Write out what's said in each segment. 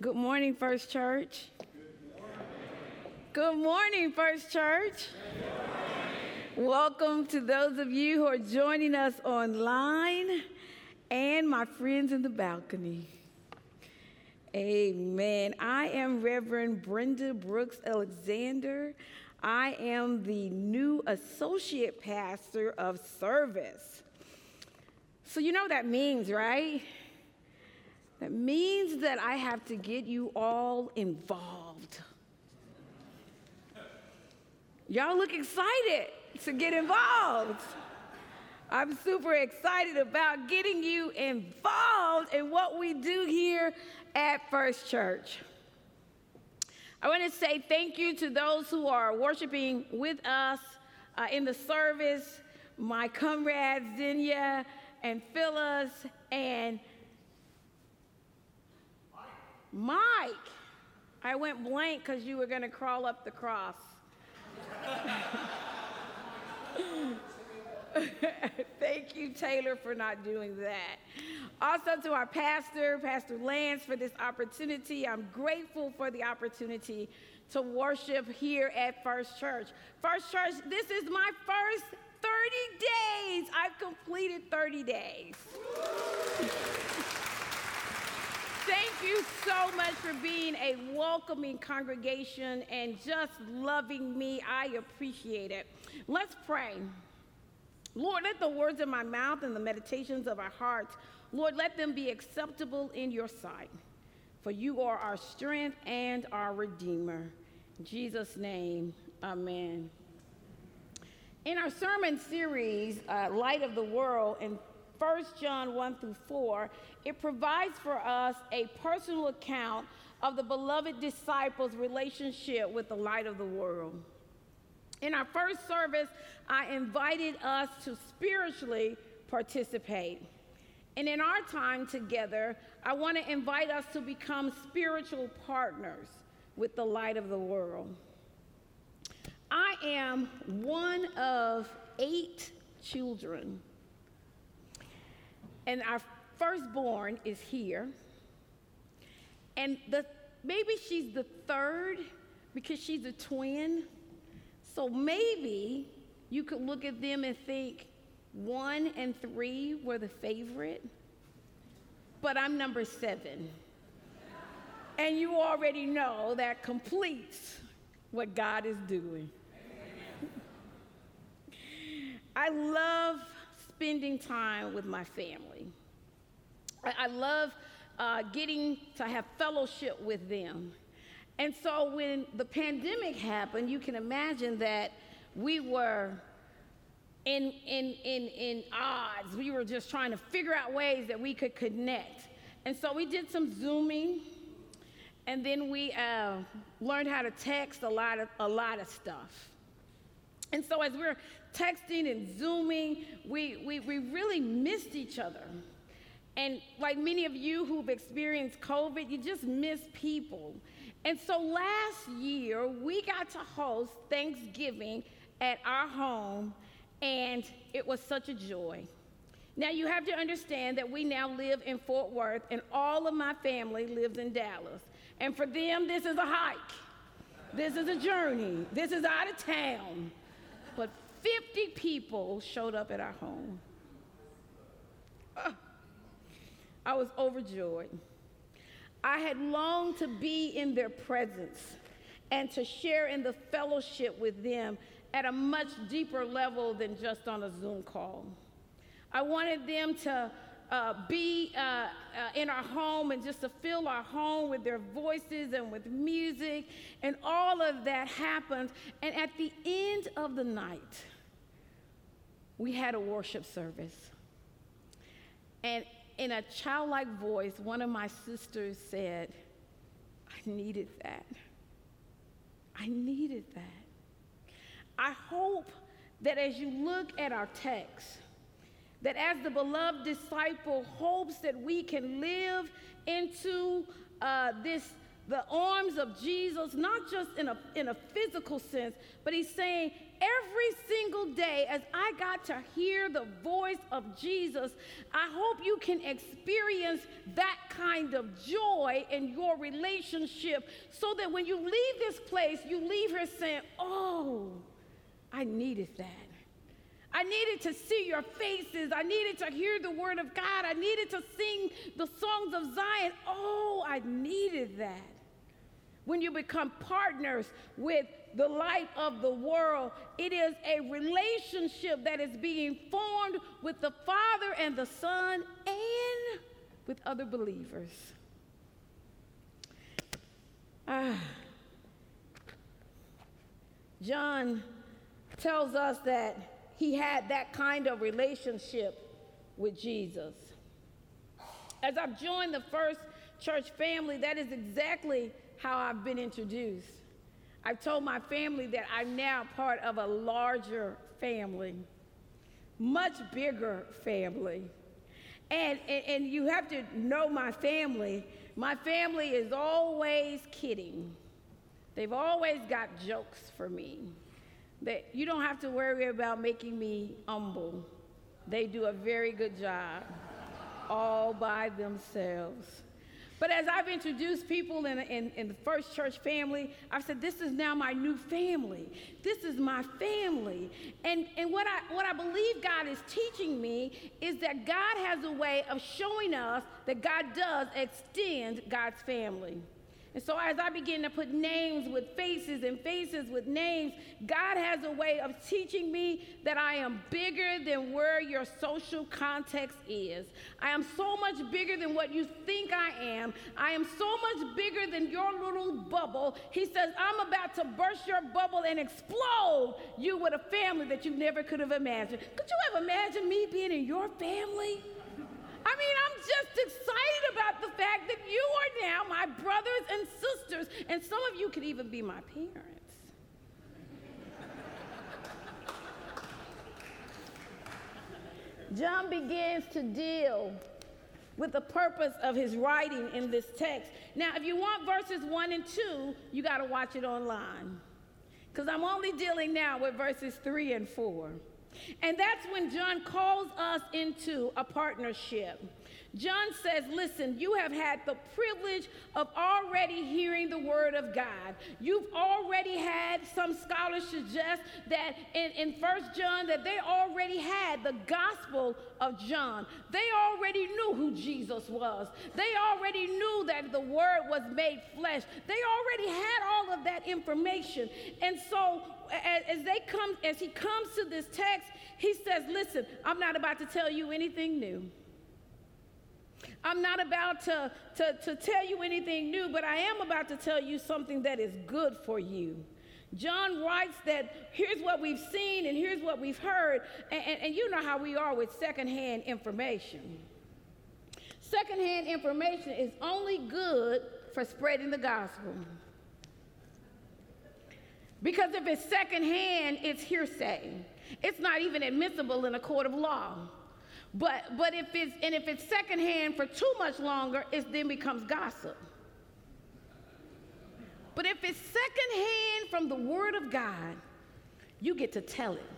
Good morning, First Church. Good morning, First Church. Welcome to those of you who are joining us online and my friends in the balcony. Amen. I am Reverend Brenda Brooks Alexander. I am the new associate pastor of service. So, you know what that means, right? That means that I have to get you all involved. Y'all look excited to get involved. I'm super excited about getting you involved in what we do here at First Church. I want to say thank you to those who are worshiping with us uh, in the service, my comrades, Zinia and Phyllis and Mike. I went blank because you were going to crawl up the cross. Thank you, Taylor, for not doing that. Also, to our pastor, Pastor Lance, for this opportunity. I'm grateful for the opportunity to worship here at First Church. First Church, this is my first 30 days. I've completed 30 days. Thank you so much for being a welcoming congregation and just loving me. I appreciate it. Let's pray. Lord, let the words of my mouth and the meditations of our hearts, Lord, let them be acceptable in your sight. For you are our strength and our Redeemer. In Jesus' name, amen. In our sermon series, uh, Light of the World, in 1 John 1 through 4, it provides for us a personal account of the beloved disciples' relationship with the light of the world. In our first service, I invited us to spiritually participate. And in our time together, I want to invite us to become spiritual partners with the light of the world. I am one of eight children. And our firstborn is here. And the, maybe she's the third because she's a twin. So maybe you could look at them and think one and three were the favorite, but I'm number seven. And you already know that completes what God is doing. I love spending time with my family. I, I love uh, getting to have fellowship with them. And so when the pandemic happened, you can imagine that we were in, in, in, in odds. We were just trying to figure out ways that we could connect. And so we did some Zooming, and then we uh, learned how to text a lot of, a lot of stuff. And so as we're texting and Zooming, we, we, we really missed each other. And like many of you who've experienced COVID, you just miss people. And so last year, we got to host Thanksgiving at our home, and it was such a joy. Now, you have to understand that we now live in Fort Worth, and all of my family lives in Dallas. And for them, this is a hike. This is a journey. This is out of town. But 50 people showed up at our home. Uh, I was overjoyed. I had longed to be in their presence and to share in the fellowship with them at a much deeper level than just on a Zoom call. I wanted them to uh, be uh, uh, in our home and just to fill our home with their voices and with music, and all of that happened. And at the end of the night, we had a worship service. And in a childlike voice, one of my sisters said, I needed that. I needed that. I hope that as you look at our text, that as the beloved disciple hopes that we can live into uh, this the arms of Jesus, not just in a, in a physical sense, but he's saying every single day as I got to hear the voice of Jesus, I hope you can experience that kind of joy in your relationship so that when you leave this place, you leave here saying, Oh, I needed that. I needed to see your faces. I needed to hear the word of God. I needed to sing the songs of Zion. Oh, I needed that. When you become partners with the light of the world, it is a relationship that is being formed with the Father and the Son and with other believers. Ah. John tells us that he had that kind of relationship with Jesus. As I've joined the first church family, that is exactly how I've been introduced. I've told my family that I'm now part of a larger family, much bigger family. And, and, and you have to know my family. My family is always kidding. They've always got jokes for me that you don't have to worry about making me humble. They do a very good job all by themselves. But as I've introduced people in, in, in, the first church family, I've said, this is now my new family. This is my family. And, and what, I, what I believe God is teaching me is that God has a way of showing us that God does extend God's family. And so, as I begin to put names with faces and faces with names, God has a way of teaching me that I am bigger than where your social context is. I am so much bigger than what you think I am. I am so much bigger than your little bubble. He says, I'm about to burst your bubble and explode you with a family that you never could have imagined. Could you have imagined me being in your family? I mean, I'm just excited about the fact that you are now my brothers and sisters, and some of you could even be my parents. John begins to deal with the purpose of his writing in this text. Now, if you want verses 1 and 2, you got to watch it online. Because I'm only dealing now with verses 3 and 4. And that's when John calls us into a partnership. John says, Listen, you have had the privilege of already hearing the word of God. You've already had, some scholars suggest that in, in 1 John, that they already had the gospel of John. They already knew who Jesus was. They already knew that the word was made flesh. They already had all of that information. And so as, they come, as he comes to this text, he says, Listen, I'm not about to tell you anything new. I'm not about to, to, to tell you anything new, but I am about to tell you something that is good for you. John writes that here's what we've seen and here's what we've heard, and, and, and you know how we are with secondhand information. Secondhand information is only good for spreading the gospel. Because if it's secondhand, it's hearsay. It's not even admissible in a court of law. But but if it's and if it's secondhand for too much longer, it then becomes gossip. But if it's secondhand from the word of God, you get to tell it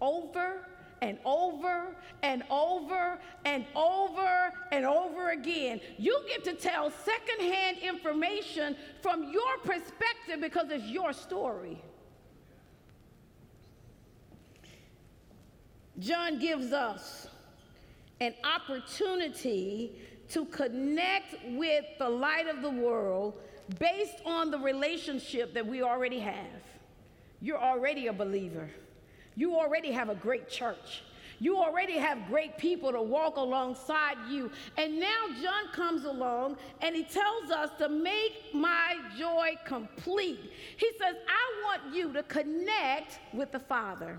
over and over and over and over and over again. You get to tell secondhand information from your perspective because it's your story. John gives us an opportunity to connect with the light of the world based on the relationship that we already have. You're already a believer. You already have a great church. You already have great people to walk alongside you. And now John comes along and he tells us to make my joy complete. He says, I want you to connect with the Father.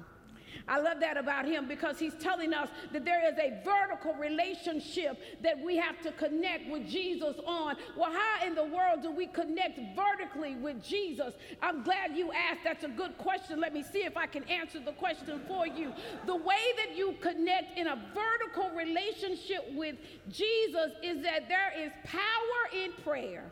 I love that about him because he's telling us that there is a vertical relationship that we have to connect with Jesus on. Well, how in the world do we connect vertically with Jesus? I'm glad you asked. That's a good question. Let me see if I can answer the question for you. The way that you connect in a vertical relationship with Jesus is that there is power in prayer.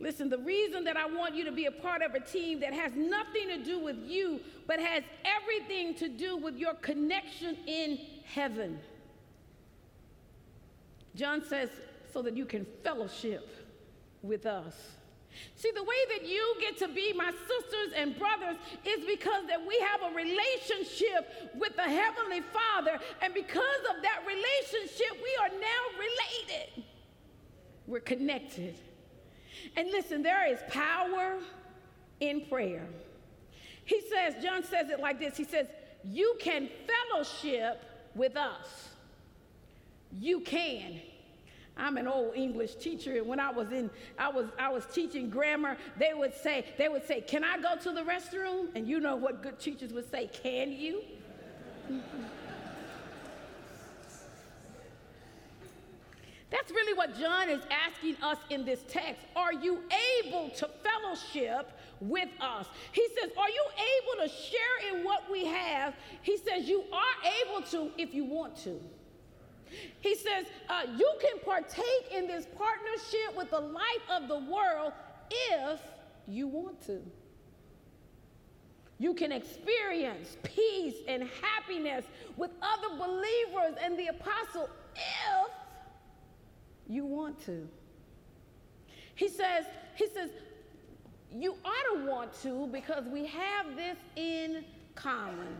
Listen, the reason that I want you to be a part of a team that has nothing to do with you, but has everything to do with your connection in heaven. John says, so that you can fellowship with us. See, the way that you get to be my sisters and brothers is because that we have a relationship with the Heavenly Father. And because of that relationship, we are now related. We're connected. And listen, there is power in prayer. He says, John says it like this He says, You can fellowship with us. You can. I'm an old English teacher, and when I was in, I was I was teaching grammar. They would say, they would say, "Can I go to the restroom?" And you know what good teachers would say, "Can you?" That's really what John is asking us in this text. Are you able to fellowship with us? He says, Are you able to share in what we have? He says, You are able to if you want to. He says, uh, You can partake in this partnership with the light of the world if you want to. You can experience peace and happiness with other believers and the apostle if you want to. He says, he says, you ought to want to because we have this in common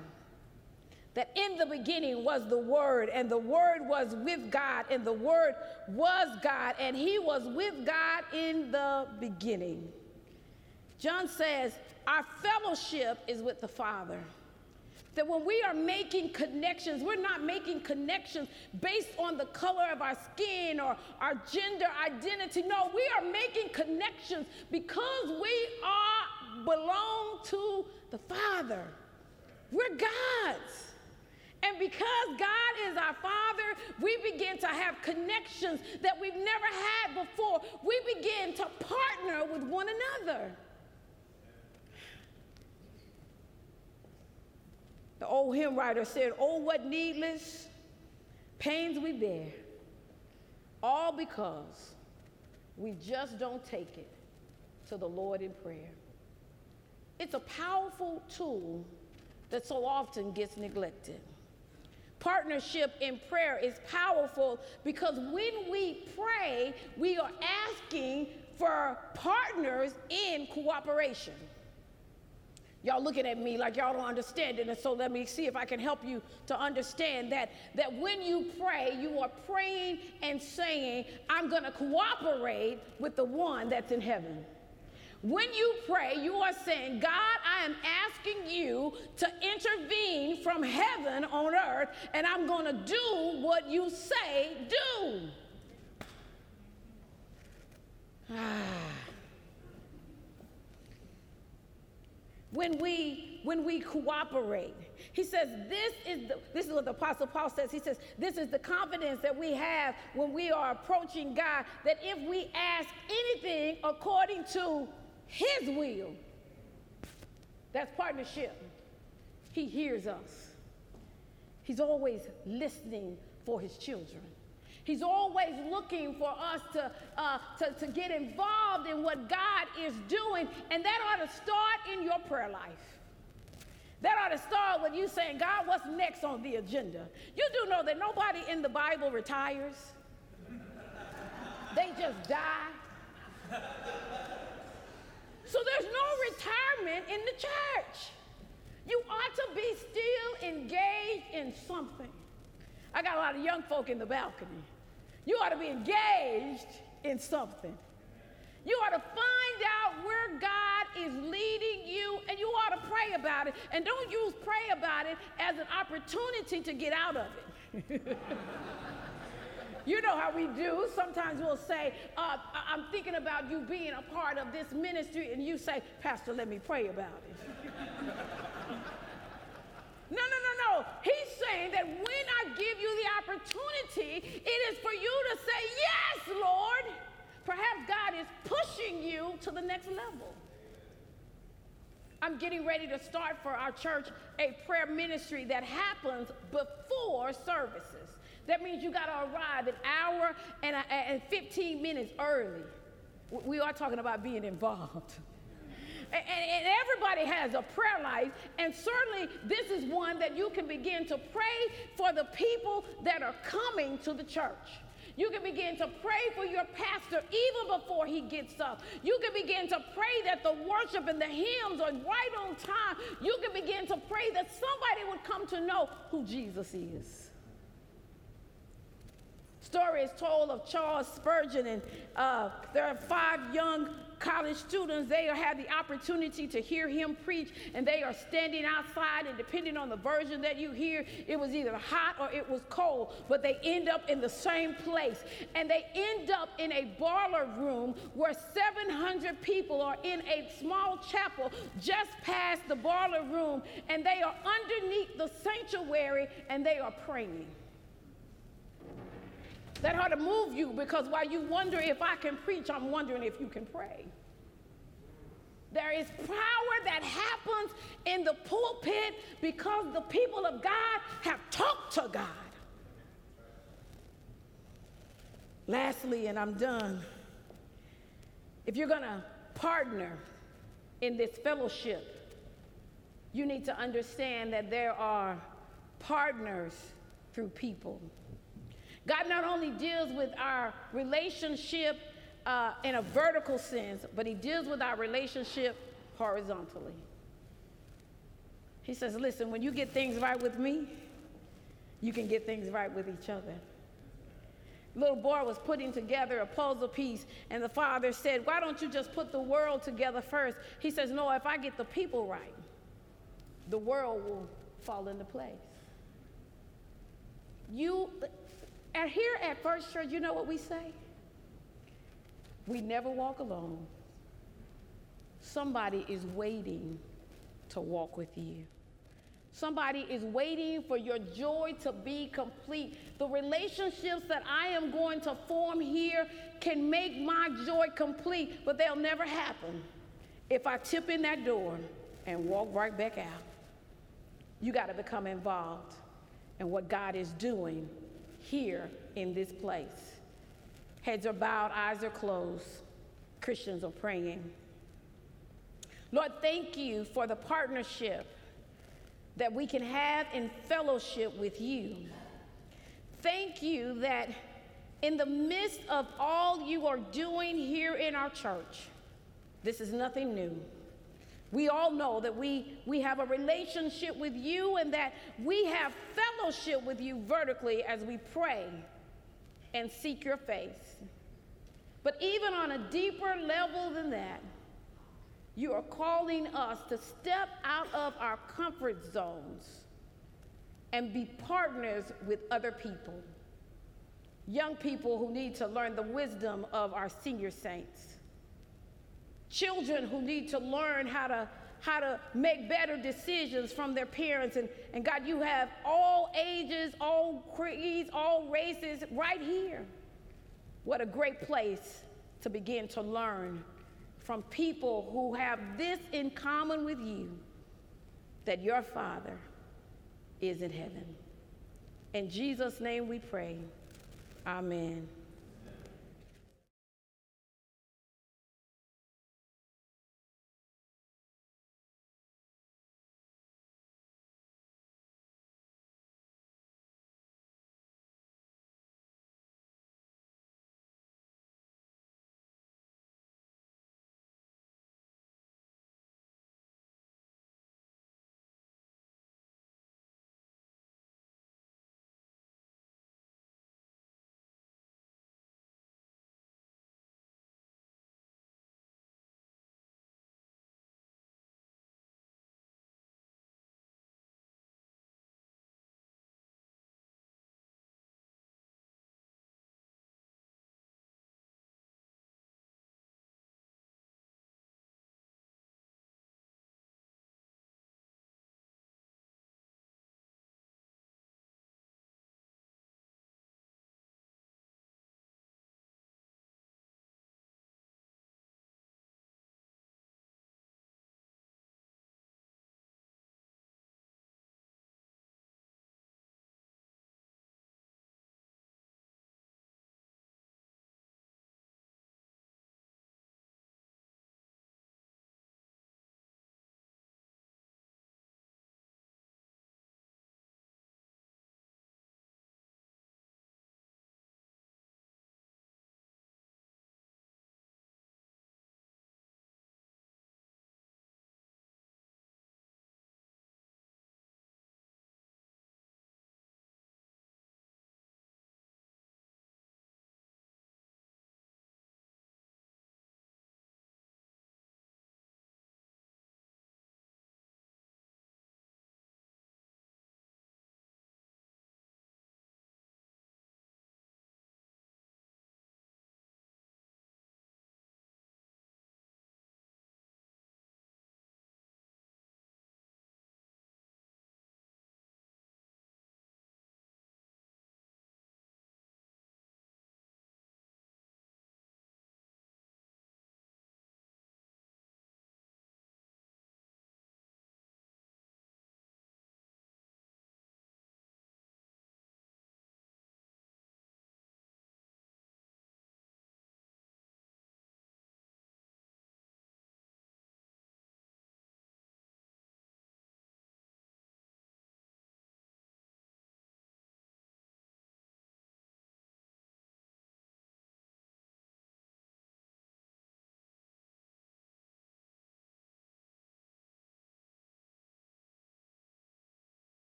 that in the beginning was the Word, and the Word was with God, and the Word was God, and He was with God in the beginning. John says, Our fellowship is with the Father. That when we are making connections, we're not making connections based on the color of our skin or our gender identity. No, we are making connections because we are belong to the Father. We're God's. And because God is our Father, we begin to have connections that we've never had before. We begin to partner with one another. The old hymn writer said, Oh, what needless pains we bear, all because we just don't take it to the Lord in prayer. It's a powerful tool that so often gets neglected partnership in prayer is powerful because when we pray, we are asking for partners in cooperation. Y'all looking at me like y'all don't understand it, and so let me see if I can help you to understand that that when you pray, you are praying and saying, "I'm going to cooperate with the one that's in heaven." When you pray, you are saying, God, I am asking you to intervene from heaven on earth, and I'm going to do what you say do. Ah. When we when we cooperate, he says this is the, this is what the apostle Paul says. He says this is the confidence that we have when we are approaching God that if we ask anything according to his will. That's partnership. He hears us. He's always listening for his children. He's always looking for us to, uh, to, to get involved in what God is doing, and that ought to start in your prayer life. That ought to start with you saying, God, what's next on the agenda? You do know that nobody in the Bible retires, they just die. So there's no retirement in the church. You ought to be still engaged in something. I got a lot of young folk in the balcony. You ought to be engaged in something. You ought to find out where God is leading you, and you ought to pray about it. And don't use pray about it as an opportunity to get out of it. You know how we do. Sometimes we'll say, uh, I'm thinking about you being a part of this ministry, and you say, Pastor, let me pray about it. no, no, no, no. He's saying that when I give you the opportunity, it is for you to say, Yes, Lord. Perhaps God is pushing you to the next level. I'm getting ready to start for our church a prayer ministry that happens before services. That means you got to arrive an hour and, a, and 15 minutes early. We are talking about being involved. And, and, everybody has a prayer life, and certainly this is one that you can begin to pray for the people that are coming to the church. You can begin to pray for your pastor even before he gets up. You can begin to pray that the worship and the hymns are right on time. You can begin to pray that somebody would come to know who Jesus is story is told of Charles Spurgeon, and uh, there are five young college students. They have the opportunity to hear him preach, and they are standing outside, and depending on the version that you hear, it was either hot or it was cold, but they end up in the same place. And they end up in a boiler room where 700 people are in a small chapel just past the boiler room, and they are underneath the sanctuary and they are praying that ought to move you because while you wonder if I can preach, I'm wondering if you can pray. There is power that happens in the pulpit because the people of God have talked to God. Lastly, and I'm done, if you're going to partner in this fellowship, you need to understand that there are partners through people. God not only deals with our relationship uh, in a vertical sense, but He deals with our relationship horizontally. He says, Listen, when you get things right with me, you can get things right with each other. Little boy was putting together a puzzle piece, and the father said, Why don't you just put the world together first? He says, No, if I get the people right, the world will fall into place. You, and here at First Church, you know what we say? We never walk alone. Somebody is waiting to walk with you. Somebody is waiting for your joy to be complete. The relationships that I am going to form here can make my joy complete, but they'll never happen if I tip in that door and walk right back out. You got to become involved in what God is doing here in this place. Heads are bowed, eyes are closed. Christians are praying. Lord, thank you for the partnership that we can have in fellowship with you. Thank you that in the midst of all you are doing here in our church, this is nothing new. We all know that we, we have a relationship with you and that we have fellowship with you vertically as we pray and seek your face. But even on a deeper level than that, you are calling us to step out of our comfort zones and be partners with other people. Young people who need to learn the wisdom of our senior saints children who need to learn how to how to make better decisions from their parents. And, and god you have all ages all creeds all races right here. What a great place to begin to learn from people who have this in common with you that your father is in heaven. In jesus name we pray. Amen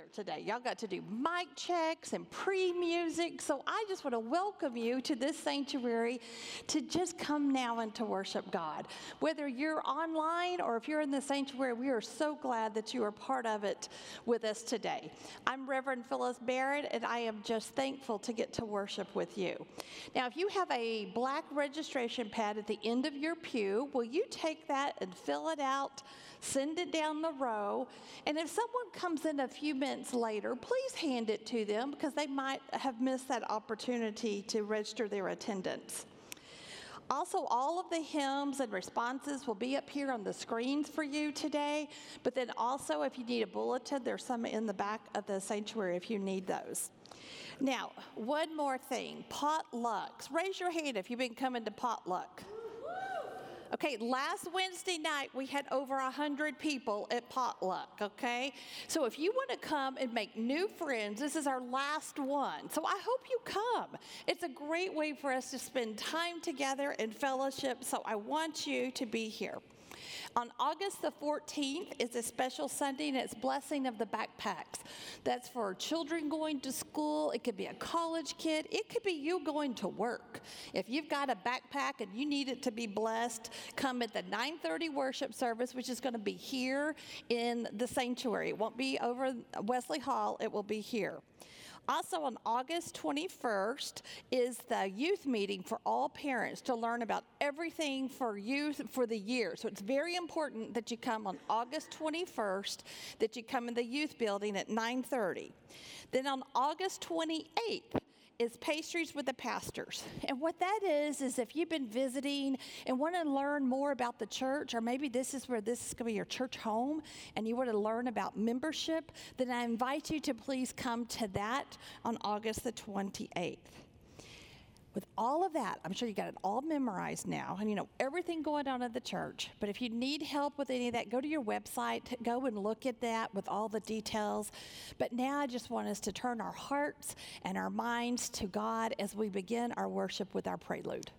here today. Y'all got to do mic checks and pre music. So I just want to welcome you to this sanctuary to just come now and to worship God. Whether you're online or if you're in the sanctuary, we are so glad that you are part of it with us today. I'm Reverend Phyllis Barrett, and I am just thankful to get to worship with you. Now, if you have a black registration pad at the end of your pew, will you take that and fill it out? send it down the row, and if someone comes in a few minutes later, please hand it to them because they might have missed that opportunity to register their attendance. Also, all of the hymns and responses will be up here on the screens for you today. But then also, if you need a bulletin, there's some in the back of the sanctuary if you need those. Now, one more thing potlucks. Raise your hand if you've been coming to potluck. Okay, last Wednesday night we had over 100 people at potluck, okay? So if you want to come and make new friends, this is our last one. So I hope you come. It's a great way for us to spend time together in fellowship, so I want you to be here. On August the 14th is a special Sunday, and it's Blessing of the Backpacks. That's for children going to school. It could be a college kid. It could be you going to work. If you've got a backpack and you need it to be blessed, come at the 9:30 worship service, which is going to be here in the sanctuary. It won't be over Wesley Hall. It will be here. Also, on August 21st is the youth meeting for all parents to learn about everything for youth for the year. So it's very important that you come on August 21st, that you come in the youth building at 9:30. Then on August 28th, is pastries with the pastors. And what that is, is if you've been visiting and want to learn more about the church, or maybe this is where this is going to be your church home and you want to learn about membership, then I invite you to please come to that on August the 28th with all of that, I'm sure you got it all memorized now and you know everything going on at the church. But if you need help with any of that, go to your website, go and look at that with all the details. But now I just want us to turn our hearts and our minds to God as we begin our worship with our prelude.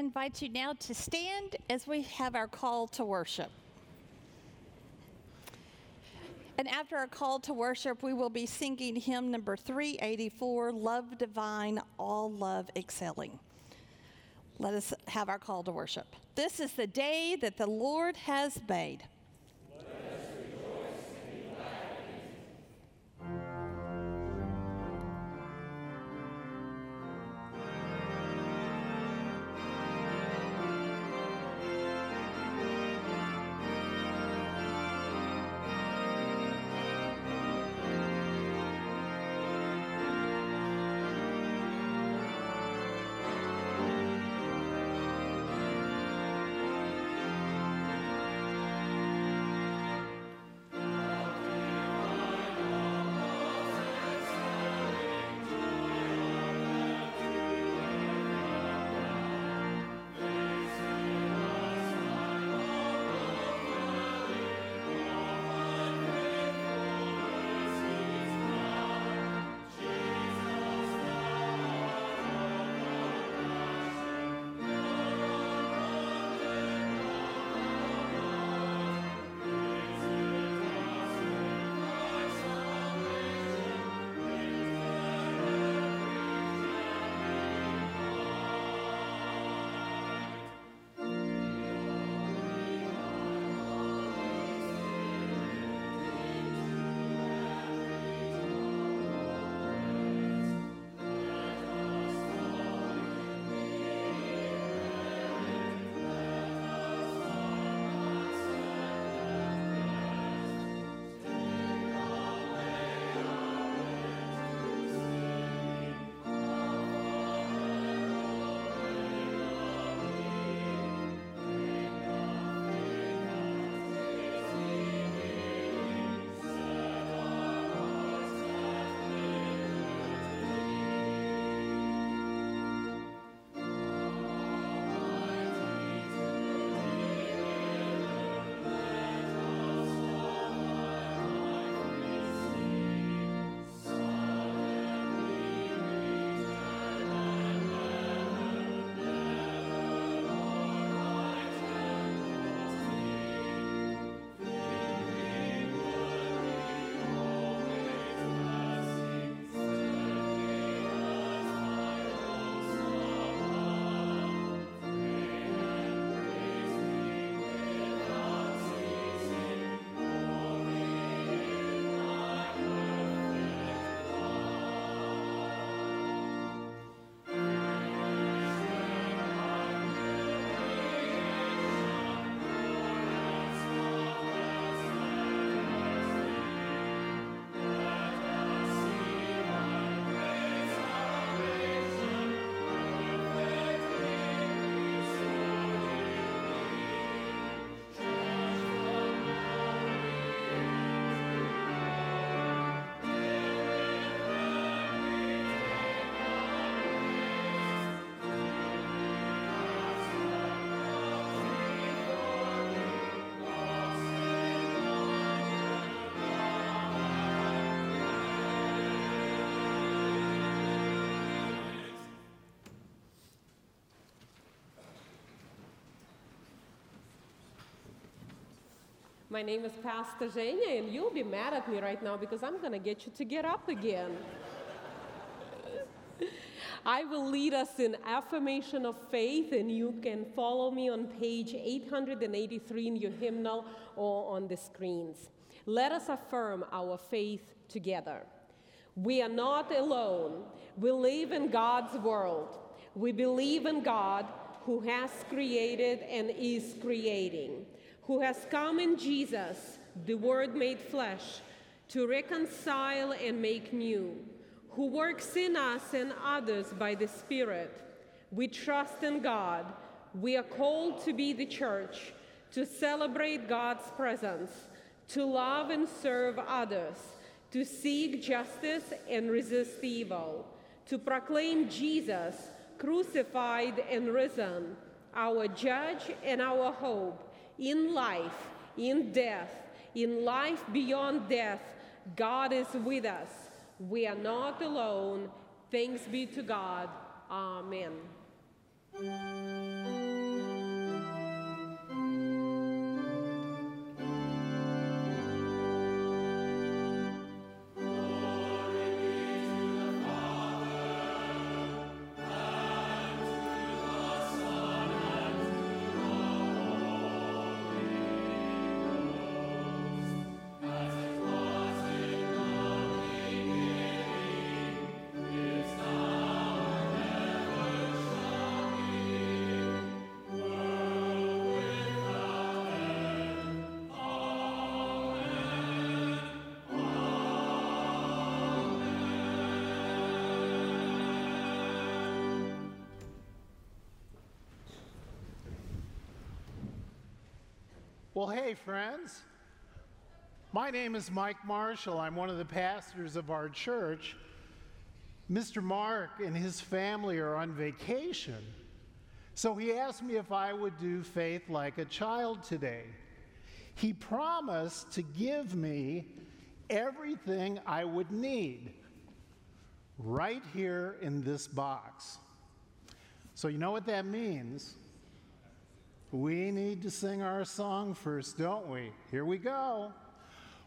I invite you now to stand as we have our call to worship. And after our call to worship, we will be singing hymn number 384 Love Divine, All Love Excelling. Let us have our call to worship. This is the day that the Lord has made. My name is Pastor Zhenya, and you'll be mad at me right now because I'm going to get you to get up again. I will lead us in affirmation of faith, and you can follow me on page 883 in your hymnal or on the screens. Let us affirm our faith together. We are not alone. We live in God's world. We believe in God who has created and is creating who has come in Jesus, the Word made flesh, to reconcile and make new, who works in us and others by the Spirit. We trust in God. We are called to be the church, to celebrate God's presence, to love and serve others, to seek justice and resist evil, to proclaim Jesus crucified and risen, our judge and our hope in life, in death, in life beyond death, God is with us. We are not alone. Thanks be to God. Amen. Well, hey, friends. My name is Mike Marshall. I'm one of the pastors of our church. Mr. Mark and his family are on vacation. So he asked me if I would do faith like a child today. He promised to give me everything I would need right here in this box. So, you know what that means? We need to sing our song first, don't we? Here we go.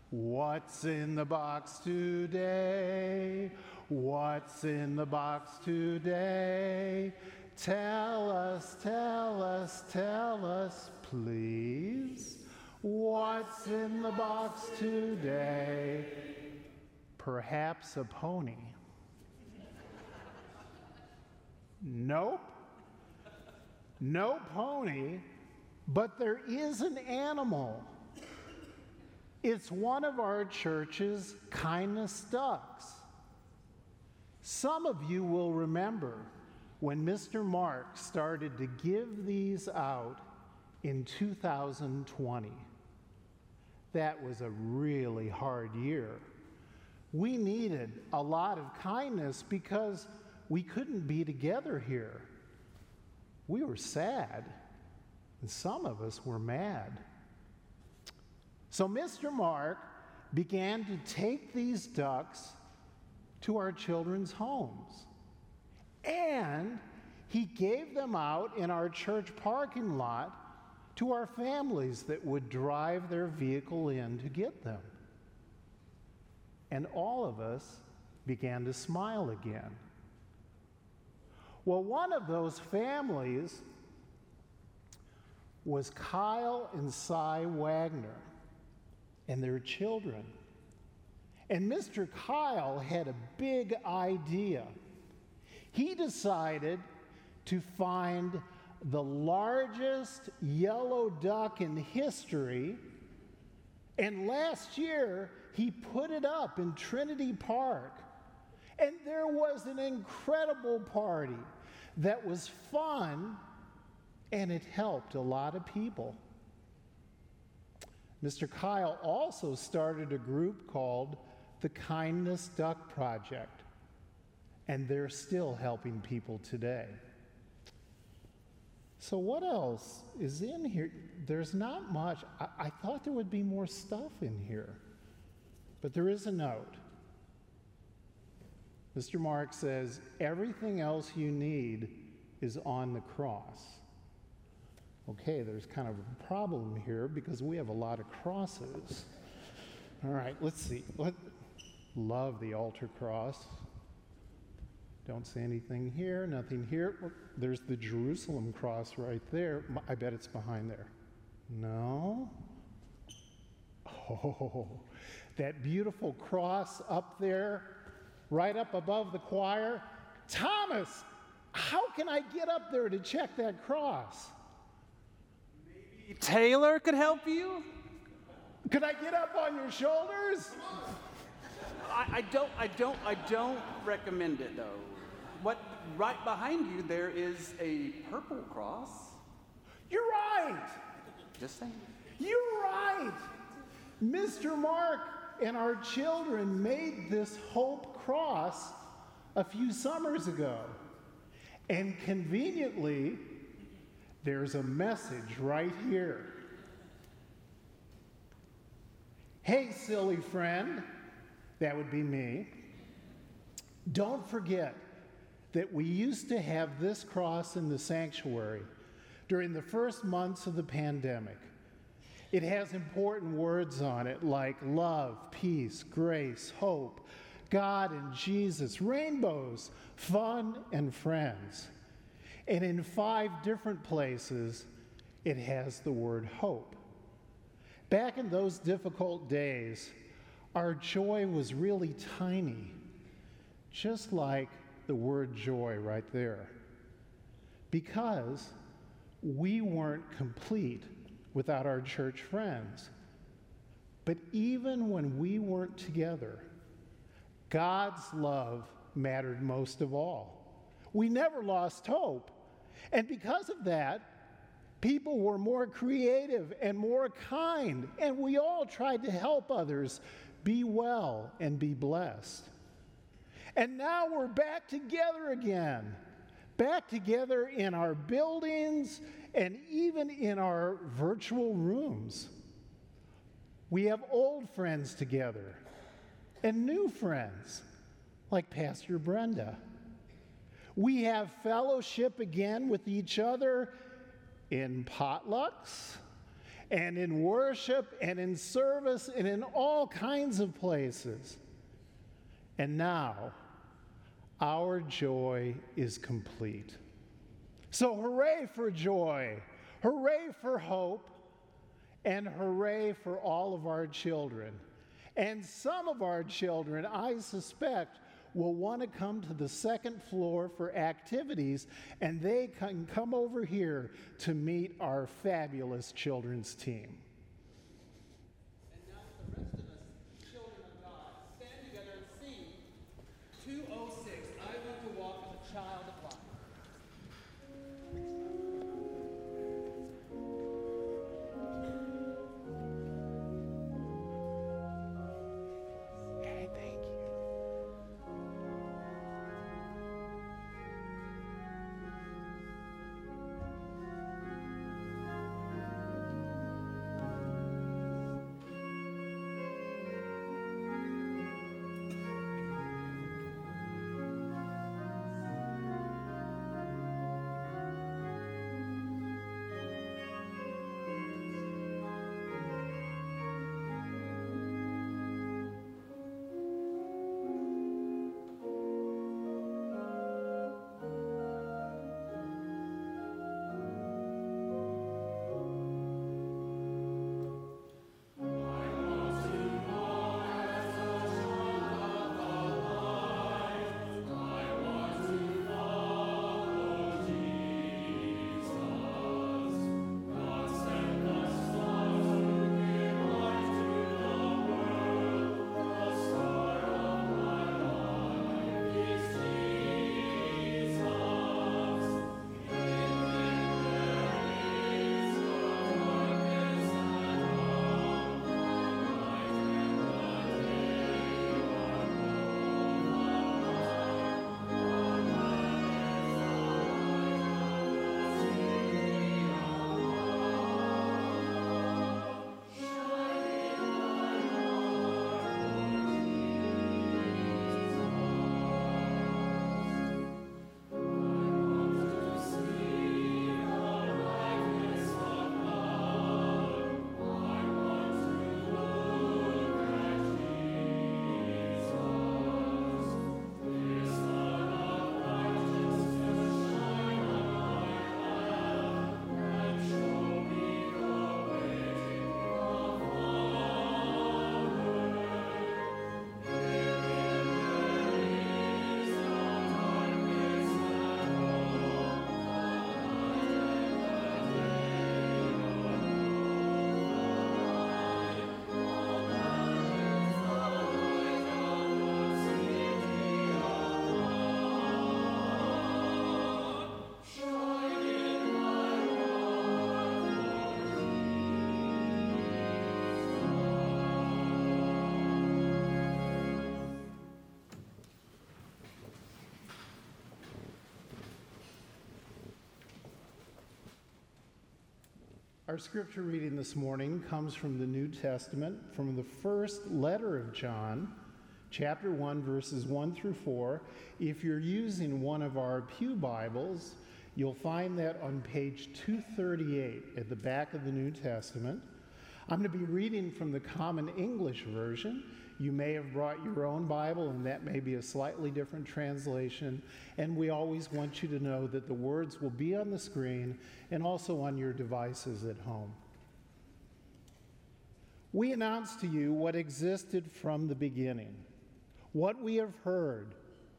What's in the box today? What's in the box today? Tell us, tell us, tell us, please. What's in the box today? Perhaps a pony. Nope. No pony, but there is an animal. It's one of our church's kindness ducks. Some of you will remember when Mr. Mark started to give these out in 2020. That was a really hard year. We needed a lot of kindness because we couldn't be together here. We were sad, and some of us were mad. So Mr. Mark began to take these ducks to our children's homes. And he gave them out in our church parking lot to our families that would drive their vehicle in to get them. And all of us began to smile again. Well, one of those families was Kyle and Cy Wagner and their children. And Mr. Kyle had a big idea. He decided to find the largest yellow duck in history. And last year, he put it up in Trinity Park. And there was an incredible party that was fun and it helped a lot of people. Mr. Kyle also started a group called the Kindness Duck Project, and they're still helping people today. So, what else is in here? There's not much. I, I thought there would be more stuff in here, but there is a note. Mr. Mark says, everything else you need is on the cross. Okay, there's kind of a problem here because we have a lot of crosses. All right, let's see. Let, love the altar cross. Don't see anything here, nothing here. There's the Jerusalem cross right there. I bet it's behind there. No? Oh, that beautiful cross up there right up above the choir. Thomas, how can I get up there to check that cross? Taylor could help you? Could I get up on your shoulders? I, I don't I don't I don't recommend it though. What right behind you there is a purple cross. You're right. Just saying. You're right. Mr. Mark and our children made this hope cross a few summers ago. And conveniently, there's a message right here. Hey, silly friend, that would be me. Don't forget that we used to have this cross in the sanctuary during the first months of the pandemic. It has important words on it like love, peace, grace, hope, God and Jesus, rainbows, fun, and friends. And in five different places, it has the word hope. Back in those difficult days, our joy was really tiny, just like the word joy right there. Because we weren't complete without our church friends. But even when we weren't together, God's love mattered most of all. We never lost hope. And because of that, People were more creative and more kind, and we all tried to help others be well and be blessed. And now we're back together again, back together in our buildings and even in our virtual rooms. We have old friends together and new friends, like Pastor Brenda. We have fellowship again with each other in potlucks and in worship and in service and in all kinds of places. And now, our joy is complete. So, hooray for joy, hooray for hope, and hooray for all of our children. And some of our children, I suspect, will want to come to the second floor for activities, and they can come over here to meet our fabulous children's team. Our scripture reading this morning comes from the New Testament, from the first letter of John, chapter 1, verses 1 through 4. If you're using one of our Pew Bibles, you'll find that on page 238 at the back of the New Testament. I'm going to be reading from the Common English Version. You may have brought your own Bible, and that may be a slightly different translation. And we always want you to know that the words will be on the screen and also on your devices at home. We announce to you what existed from the beginning, what we have heard,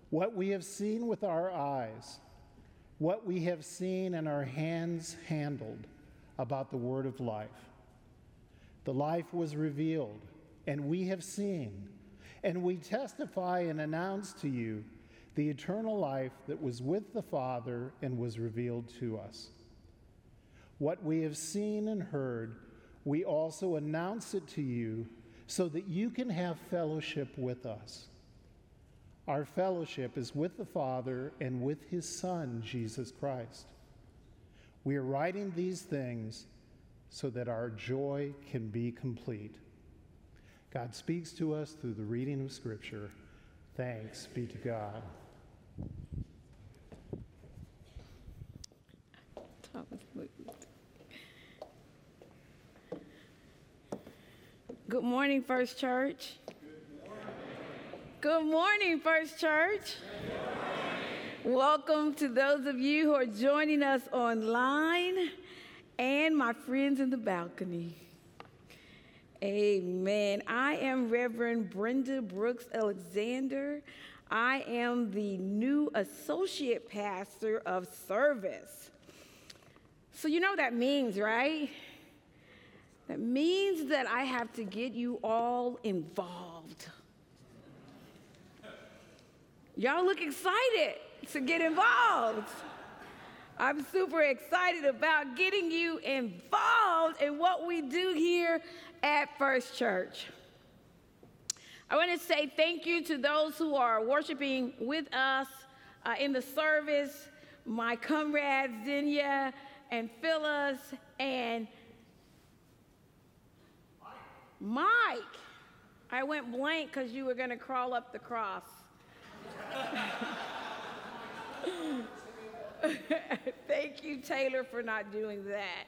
what we have seen with our eyes, what we have seen and our hands handled about the word of life. The life was revealed, and we have seen, and we testify and announce to you the eternal life that was with the Father and was revealed to us. What we have seen and heard, we also announce it to you so that you can have fellowship with us. Our fellowship is with the Father and with his Son, Jesus Christ. We are writing these things so that our joy can be complete. God speaks to us through the reading of Scripture. Thanks be to God. Good morning, First Church. Good morning, First Church. Welcome to those of you who are joining us online and my friends in the balcony. Amen. I am Reverend Brenda Brooks Alexander. I am the new associate pastor of service. So, you know what that means, right? That means that I have to get you all involved. Y'all look excited to get involved. I'm super excited about getting you involved in what we do here at First Church. I want to say thank you to those who are worshiping with us uh, in the service, my comrades, Zinia and Phyllis and Mike. I went blank because you were going to crawl up the cross. Thank you, Taylor, for not doing that.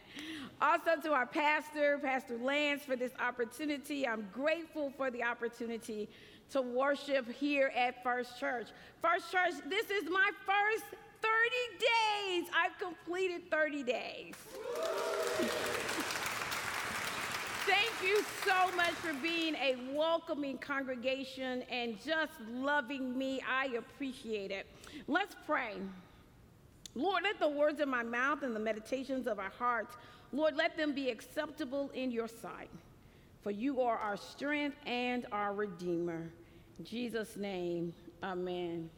Also, to our pastor, Pastor Lance, for this opportunity. I'm grateful for the opportunity to worship here at First Church. First Church, this is my first 30 days. I've completed 30 days. Thank you so much for being a welcoming congregation and just loving me. I appreciate it. Let's pray. Lord, let the words of my mouth and the meditations of our hearts, Lord, let them be acceptable in your sight. For you are our strength and our Redeemer. In Jesus' name, amen.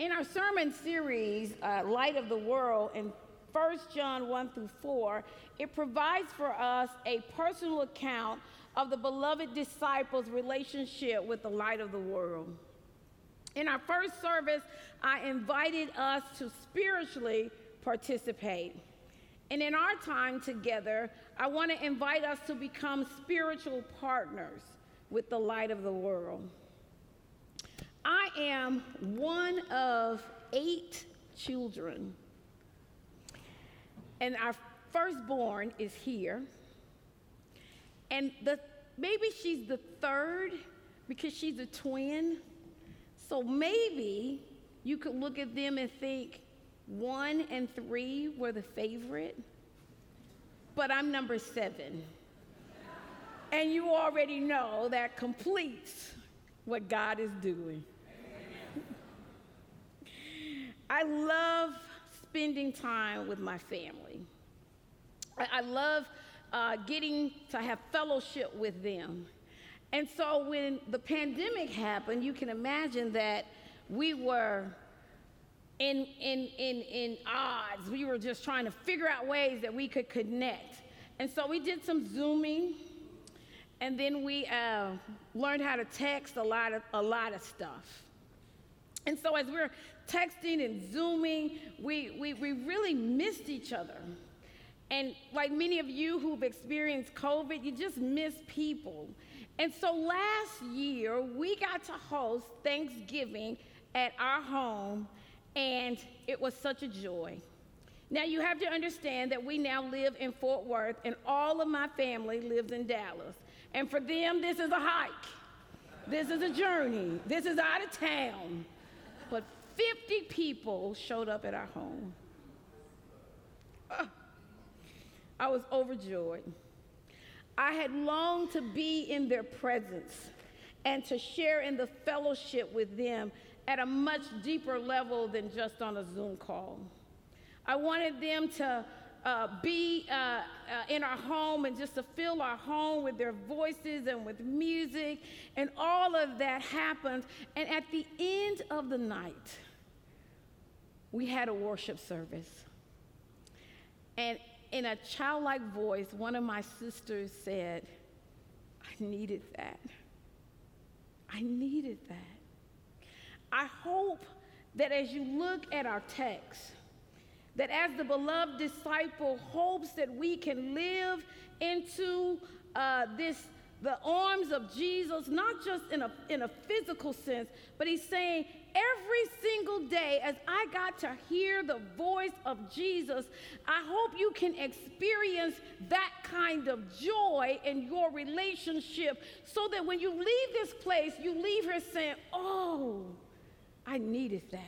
In our sermon series, uh, Light of the World, in 1 John 1 through 4, it provides for us a personal account of the beloved disciples' relationship with the light of the world. In our first service, I invited us to spiritually participate. And in our time together, I want to invite us to become spiritual partners with the light of the world. I am one of eight children. And our firstborn is here. And the, maybe she's the third because she's a twin. So maybe you could look at them and think one and three were the favorite, but I'm number seven. And you already know that completes what God is doing. I love spending time with my family. I, love uh, getting to have fellowship with them. And so when the pandemic happened, you can imagine that we were in, in, in, in odds. We were just trying to figure out ways that we could connect. And so we did some Zooming, and then we uh, learned how to text a lot of, a lot of stuff. And so as we're texting and Zooming, we, we, we really missed each other. And like many of you who've experienced COVID, you just miss people. And so last year, we got to host Thanksgiving at our home, and it was such a joy. Now, you have to understand that we now live in Fort Worth, and all of my family lives in Dallas. And for them, this is a hike. This is a journey. This is out of town. But 50 people showed up at our home. Uh, I was overjoyed. I had longed to be in their presence and to share in the fellowship with them at a much deeper level than just on a Zoom call. I wanted them to uh, be uh, uh, in our home and just to fill our home with their voices and with music, and all of that happened. And at the end of the night, we had a worship service. And in a childlike voice, one of my sisters said, I needed that. I needed that. I hope that as you look at our text, that as the beloved disciple hopes that we can live into uh, this the arms of Jesus, not just in a, in a physical sense, but he's saying every single day as I got to hear the voice of Jesus, I hope you can experience that kind of joy in your relationship so that when you leave this place, you leave here saying, Oh, I needed that.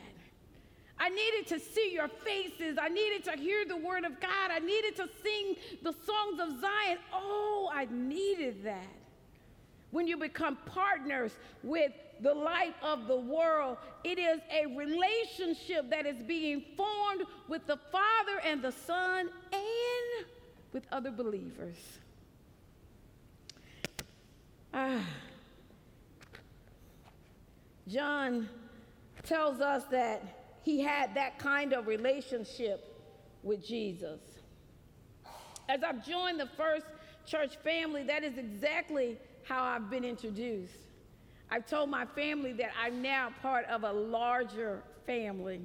I needed to see your faces. I needed to hear the word of God. I needed to sing the songs of Zion. Oh, I needed that when you become partners with the light of the world, it is a relationship that is being formed with the Father and the Son and with other believers. Ah. John tells us that he had that kind of relationship with Jesus. As I've joined the first church family, that is exactly how I've been introduced. I've told my family that I'm now part of a larger family,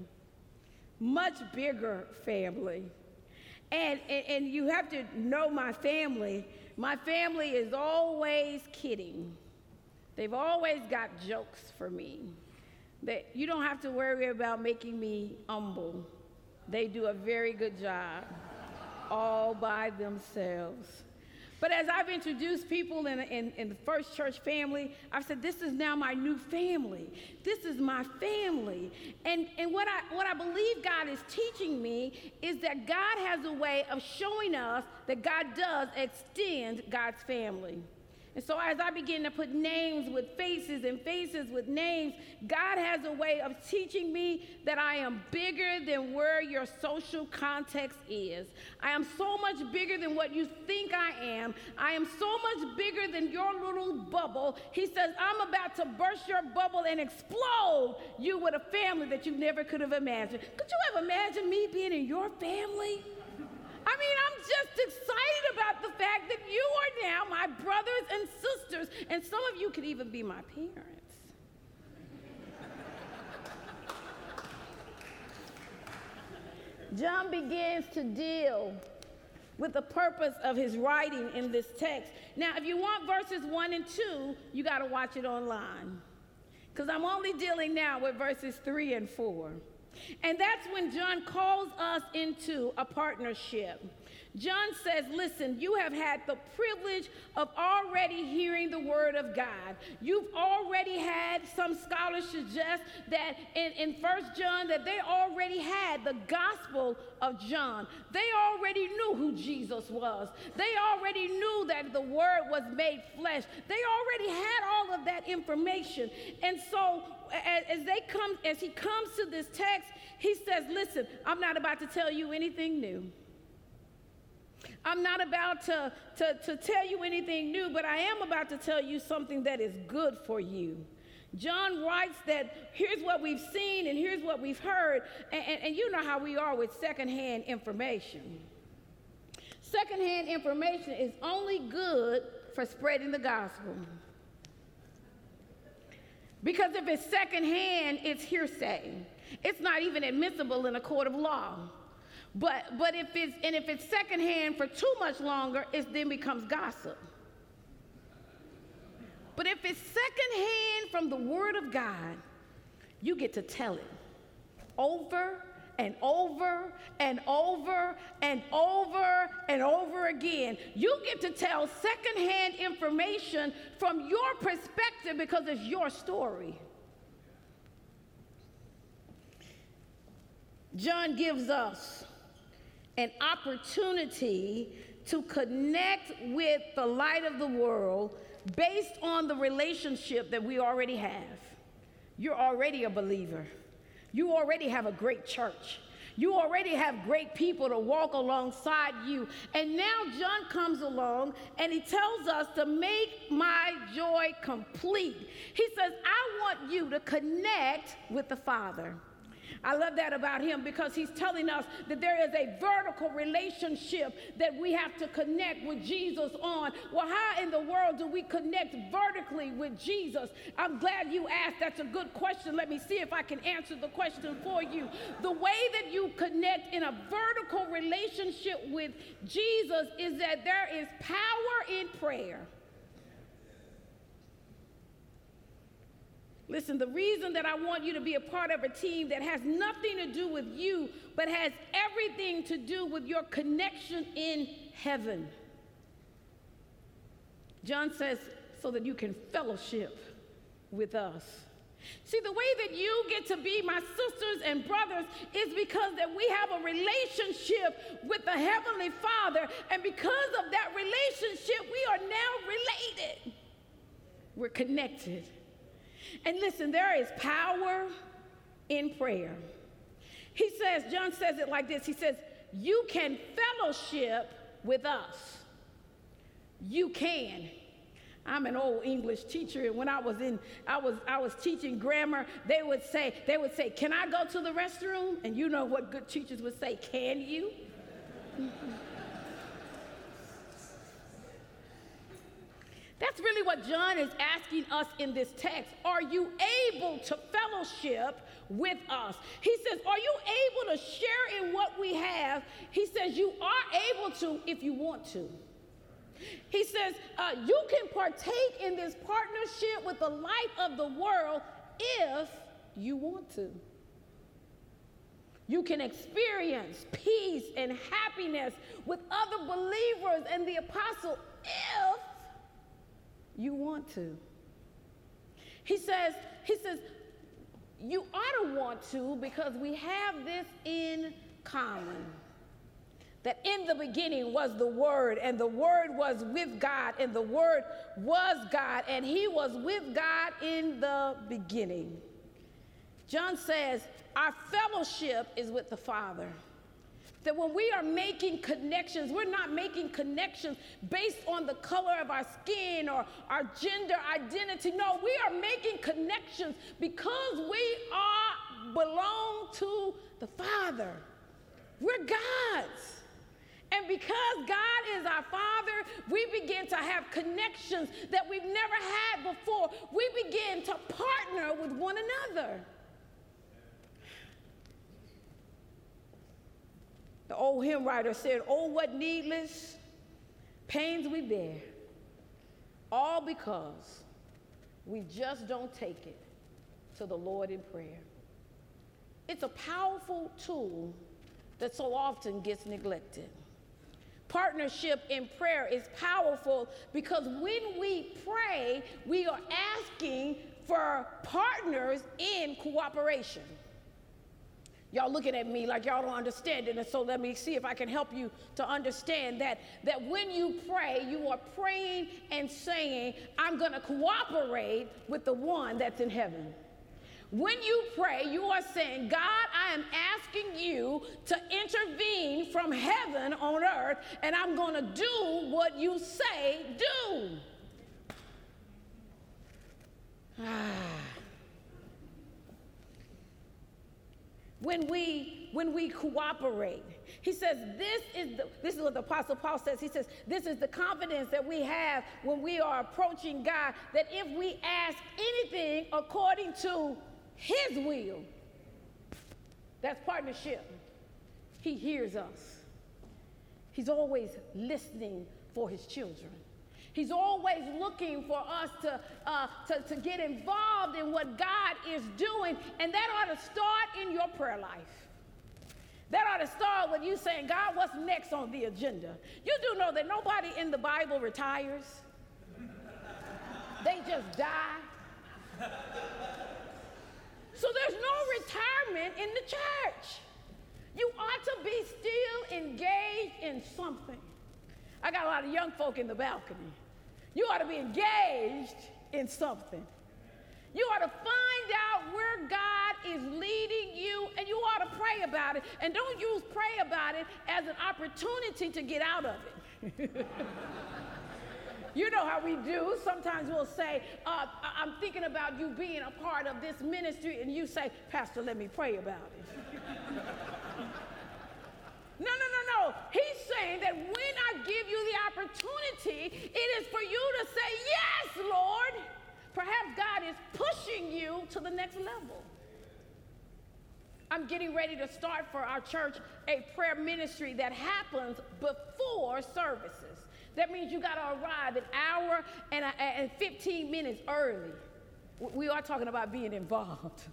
much bigger family. And, and, and you have to know my family. My family is always kidding. They've always got jokes for me. That you don't have to worry about making me humble. They do a very good job all by themselves. But as I've introduced people in, in, in, the first church family, I've said, this is now my new family. This is my family. And, and what, I, what I believe God is teaching me is that God has a way of showing us that God does extend God's family. And so, as I begin to put names with faces and faces with names, God has a way of teaching me that I am bigger than where your social context is. I am so much bigger than what you think I am. I am so much bigger than your little bubble. He says, I'm about to burst your bubble and explode you with a family that you never could have imagined. Could you have imagined me being in your family? I mean, I'm just excited about the fact that you are now my brothers and sisters, and some of you could even be my parents. John begins to deal with the purpose of his writing in this text. Now, if you want verses 1 and 2, you got to watch it online. Because I'm only dealing now with verses 3 and 4. And that's when John calls us into a partnership. John says, Listen, you have had the privilege of already hearing the word of God. You've already had, some scholars suggest that in, in 1 John, that they already had the gospel of John. They already knew who Jesus was. They already knew that the word was made flesh. They already had all of that information. And so as, they come, as he comes to this text, he says, Listen, I'm not about to tell you anything new. I'm not about to, to, to tell you anything new, but I am about to tell you something that is good for you. John writes that here's what we've seen and here's what we've heard, and, and, and you know how we are with secondhand information. Secondhand information is only good for spreading the gospel. Because if it's secondhand, it's hearsay. It's not even admissible in a court of law. But, but if it's, and if it's secondhand for too much longer, it then becomes gossip. But if it's secondhand from the Word of God, you get to tell it over and over and over and over and over again. You get to tell secondhand information from your perspective because it's your story. John gives us an opportunity to connect with the light of the world based on the relationship that we already have. You're already a believer. You already have a great church. You already have great people to walk alongside you. And now John comes along and he tells us to make my joy complete. He says, I want you to connect with the Father. I love that about him because he's telling us that there is a vertical relationship that we have to connect with Jesus on. Well, how in the world do we connect vertically with Jesus? I'm glad you asked. That's a good question. Let me see if I can answer the question for you. The way that you connect in a vertical relationship with Jesus is that there is power in prayer. Listen, the reason that I want you to be a part of a team that has nothing to do with you, but has everything to do with your connection in heaven. John says, so that you can fellowship with us. See, the way that you get to be my sisters and brothers is because that we have a relationship with the Heavenly Father, and because of that relationship, we are now related. We're connected. And listen, there is power in prayer. He says, John says it like this He says, You can fellowship with us. You can. I'm an old English teacher, and when I was in, I was I was teaching grammar, they would say, they would say, Can I go to the restroom? And you know what good teachers would say, Can you? That's really what John is asking us in this text. Are you able to fellowship with us? He says, Are you able to share in what we have? He says, You are able to if you want to. He says, uh, You can partake in this partnership with the light of the world if you want to. You can experience peace and happiness with other believers and the apostle if you want to. He says, he says, you ought to want to because we have this in common. That in the beginning was the Word, and the Word was with God, and the Word was God, and He was with God in the beginning. John says, Our fellowship is with the Father that when we are making connections, we're not making connections based on the color of our skin or our gender identity. No, we are making connections because we are belong to the Father. We're God's. And because God is our Father, we begin to have connections that we've never had before. We begin to partner with one another. The old hymn writer said, Oh, what needless pains we bear, all because we just don't take it to the Lord in prayer. It's a powerful tool that so often gets neglected. Partnership in prayer is powerful because when we pray, we are asking for partners in cooperation. Y'all looking at me like y'all don't understand it. And so let me see if I can help you to understand that, that when you pray, you are praying and saying, I'm going to cooperate with the one that's in heaven. When you pray, you are saying, God, I am asking you to intervene from heaven on earth, and I'm going to do what you say do. Ah. When we when we cooperate. He says this is the, this is what the apostle paul says. He says this is the confidence that we have when we are approaching god that if we ask anything according to his will that's partnership. He hears us. He's always listening for his children He's always looking for us to, uh, to, to get involved in what God is doing, and that ought to start in your prayer life. That ought to start with you saying, God, what's next on the agenda? You do know that nobody in the Bible retires, they just die. So there's no retirement in the church. You ought to be still engaged in something. I got a lot of young folk in the balcony. You ought to be engaged in something. You ought to find out where God is leading you, and you ought to pray about it. And don't use pray about it as an opportunity to get out of it. you know how we do. Sometimes we'll say, uh, I'm thinking about you being a part of this ministry, and you say, Pastor, let me pray about it. No, no, no, no. He's saying that when I give you the opportunity, it is for you to say, Yes, Lord. Perhaps God is pushing you to the next level. I'm getting ready to start for our church a prayer ministry that happens before services. That means you got to arrive an hour and, a, and 15 minutes early. We are talking about being involved.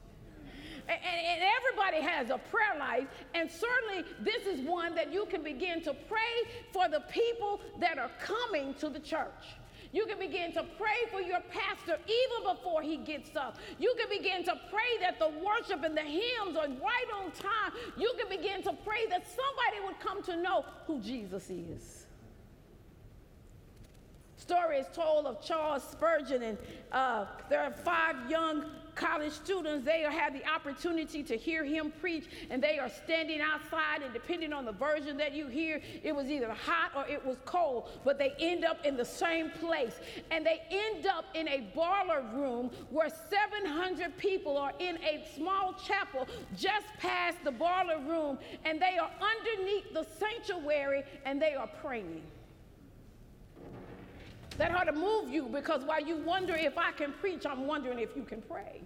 And, and, everybody has a prayer life, and certainly this is one that you can begin to pray for the people that are coming to the church. You can begin to pray for your pastor even before he gets up. You can begin to pray that the worship and the hymns are right on time. You can begin to pray that somebody would come to know who Jesus is. Story is told of Charles Spurgeon, and uh, there are five young college students, they have the opportunity to hear him preach, and they are standing outside, and depending on the version that you hear, it was either hot or it was cold, but they end up in the same place. And they end up in a boiler room where 700 people are in a small chapel just past the boiler room, and they are underneath the sanctuary and they are praying. That ought to move you because while you wonder if I can preach, I'm wondering if you can pray.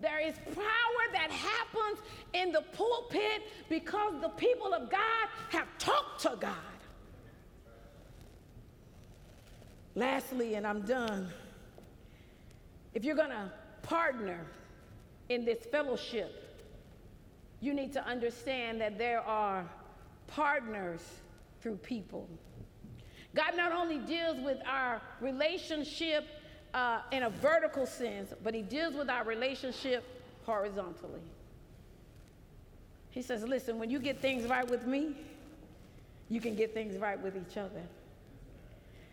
There is power that happens in the pulpit because the people of God have talked to God. Lastly, and I'm done, if you're going to partner in this fellowship, you need to understand that there are partners through people. God not only deals with our relationship uh, in a vertical sense, but He deals with our relationship horizontally. He says, Listen, when you get things right with me, you can get things right with each other.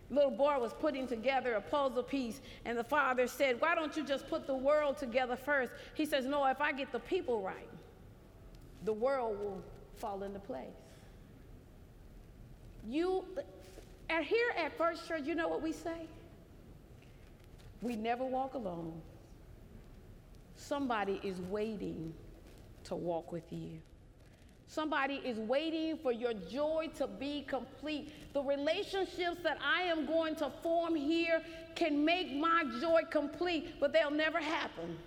Little boy was putting together a puzzle piece, and the father said, Why don't you just put the world together first? He says, No, if I get the people right, the world will fall into place. You, and here at First Church, you know what we say? We never walk alone. Somebody is waiting to walk with you. Somebody is waiting for your joy to be complete. The relationships that I am going to form here can make my joy complete, but they'll never happen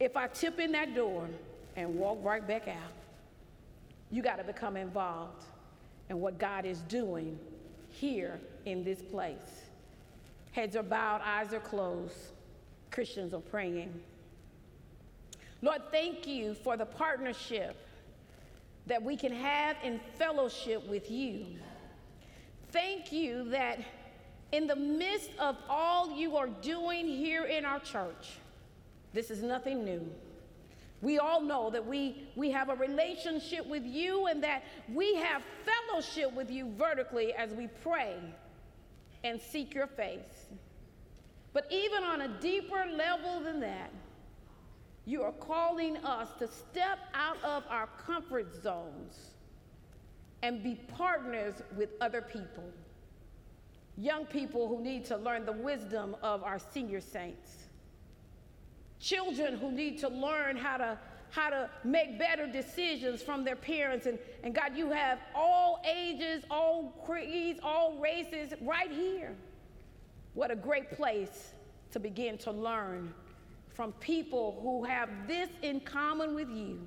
if I tip in that door and walk right back out. You got to become involved in what God is doing here in this place. Heads are bowed, eyes are closed. Christians are praying. Lord, thank you for the partnership that we can have in fellowship with you. Thank you that in the midst of all you are doing here in our church, this is nothing new. We all know that we, we have a relationship with you and that we have fellowship with you vertically as we pray and seek your face. But even on a deeper level than that, you are calling us to step out of our comfort zones and be partners with other people. Young people who need to learn the wisdom of our senior saints. Children who need to learn how to how to make better decisions from their parents. And, and God, you have all ages, all creeds, all races right here. What a great place to begin to learn from people who have this in common with you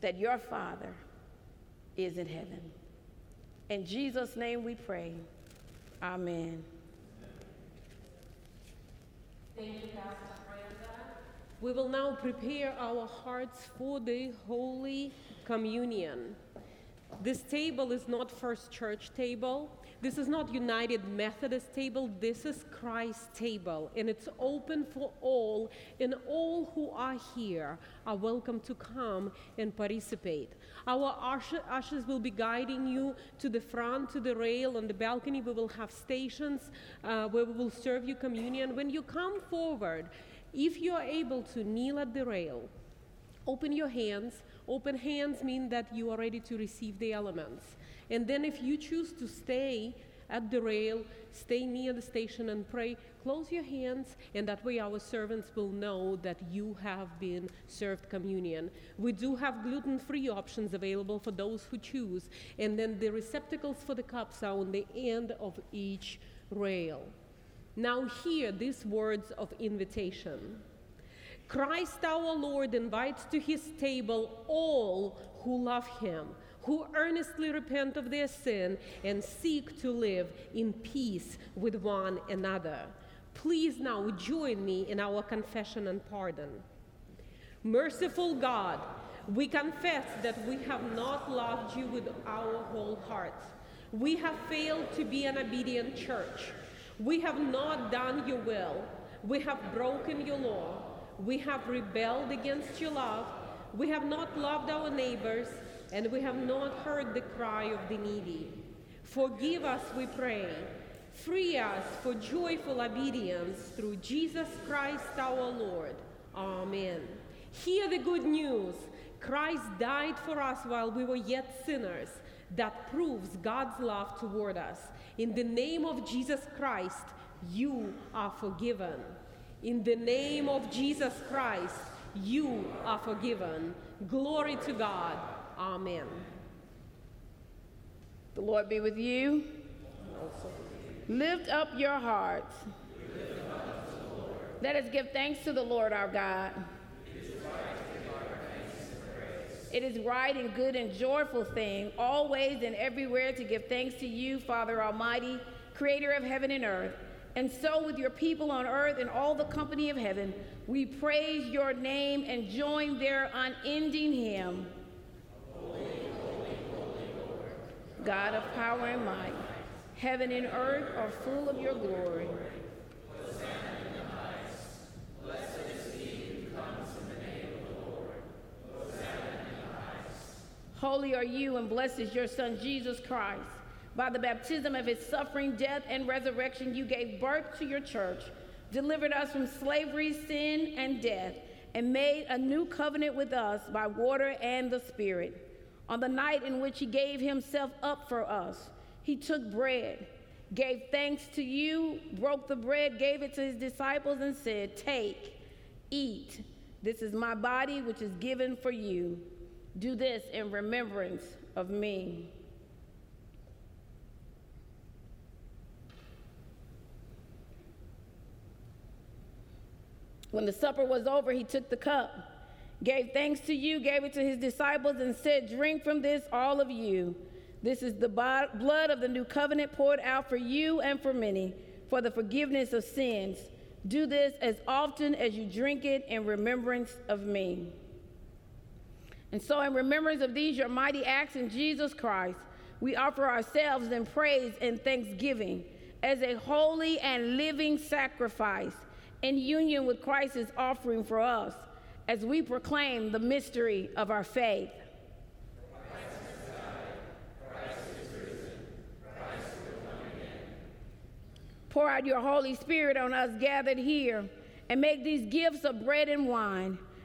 that your Father is in heaven. In Jesus' name we pray. Amen. Thank you, Pastor. We will now prepare our hearts for the Holy Communion. This table is not First Church table. This is not United Methodist table. This is Christ's table, and it's open for all. And all who are here are welcome to come and participate. Our ushers will be guiding you to the front, to the rail, on the balcony. We will have stations uh, where we will serve you communion. When you come forward, if you are able to kneel at the rail, open your hands. Open hands mean that you are ready to receive the elements. And then if you choose to stay at the rail, stay near the station and pray. Close your hands, and that way our servants will know that you have been served communion. We do have gluten free options available for those who choose, and then the receptacles for the cups are on the end of each rail. Now, hear these words of invitation. Christ our Lord invites to his table all who love him, who earnestly repent of their sin and seek to live in peace with one another. Please now join me in our confession and pardon. Merciful God, we confess that we have not loved you with our whole heart. We have failed to be an obedient church. We have not done your will. We have broken your law. We have rebelled against your love. We have not loved our neighbors, and we have not heard the cry of the needy. Forgive us, we pray. Free us for joyful obedience through Jesus Christ our Lord. Amen. Hear the good news. Christ died for us while we were yet sinners. That proves God's love toward us. In the name of Jesus Christ, you are forgiven. In the name of Jesus Christ, you are forgiven. Glory to God. Amen. The Lord be with you. Lift up your hearts. Let us give thanks to the Lord our God. It is right and good and joyful thing, always and everywhere to give thanks to you, Father Almighty, creator of heaven and earth. And so, with your people on earth and all the company of heaven, we praise your name and join their unending hymn. God of power and might, heaven and earth are full of your glory. Holy are you, and blessed is your Son, Jesus Christ. By the baptism of his suffering, death, and resurrection, you gave birth to your church, delivered us from slavery, sin, and death, and made a new covenant with us by water and the Spirit. On the night in which he gave himself up for us, he took bread, gave thanks to you, broke the bread, gave it to his disciples, and said, Take, eat. This is my body, which is given for you. Do this in remembrance of me. When the supper was over, he took the cup, gave thanks to you, gave it to his disciples, and said, Drink from this, all of you. This is the blood of the new covenant poured out for you and for many for the forgiveness of sins. Do this as often as you drink it in remembrance of me. And so, in remembrance of these, your mighty acts in Jesus Christ, we offer ourselves in praise and thanksgiving as a holy and living sacrifice in union with Christ's offering for us as we proclaim the mystery of our faith. Christ is risen, Christ will come again. Pour out your Holy Spirit on us gathered here and make these gifts of bread and wine.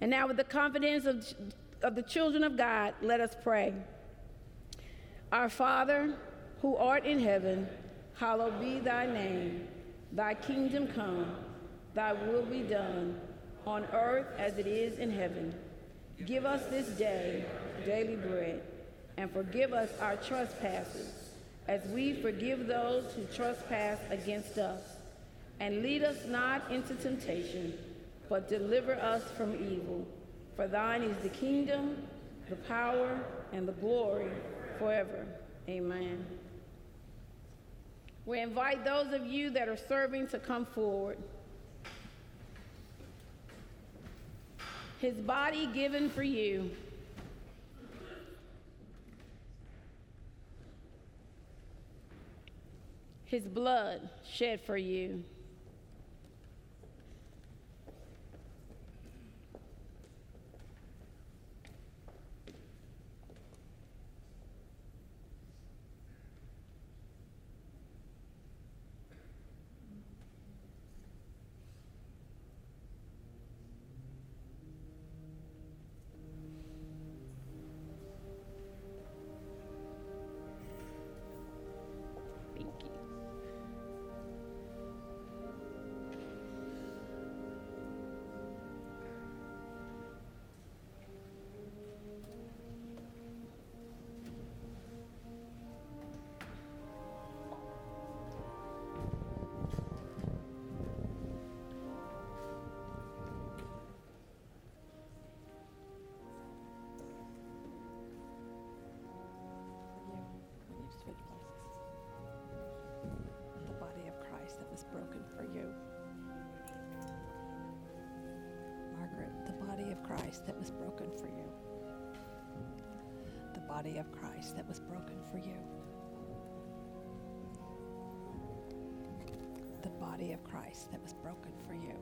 And now, with the confidence of, of the children of God, let us pray. Our Father, who art in heaven, hallowed be thy name. Thy kingdom come, thy will be done, on earth as it is in heaven. Give us this day daily bread, and forgive us our trespasses, as we forgive those who trespass against us. And lead us not into temptation, but deliver us from evil. For thine is the kingdom, the power, and the glory forever. Amen. We invite those of you that are serving to come forward. His body given for you. his blood shed for you. Was broken for you. The body of Christ that was broken for you. The body of Christ that was broken for you.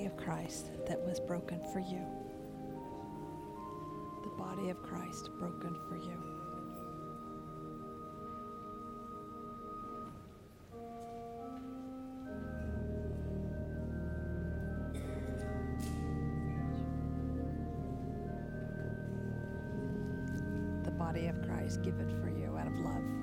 Body of Christ that was broken for you. The body of Christ broken for you. The body of Christ given for you out of love.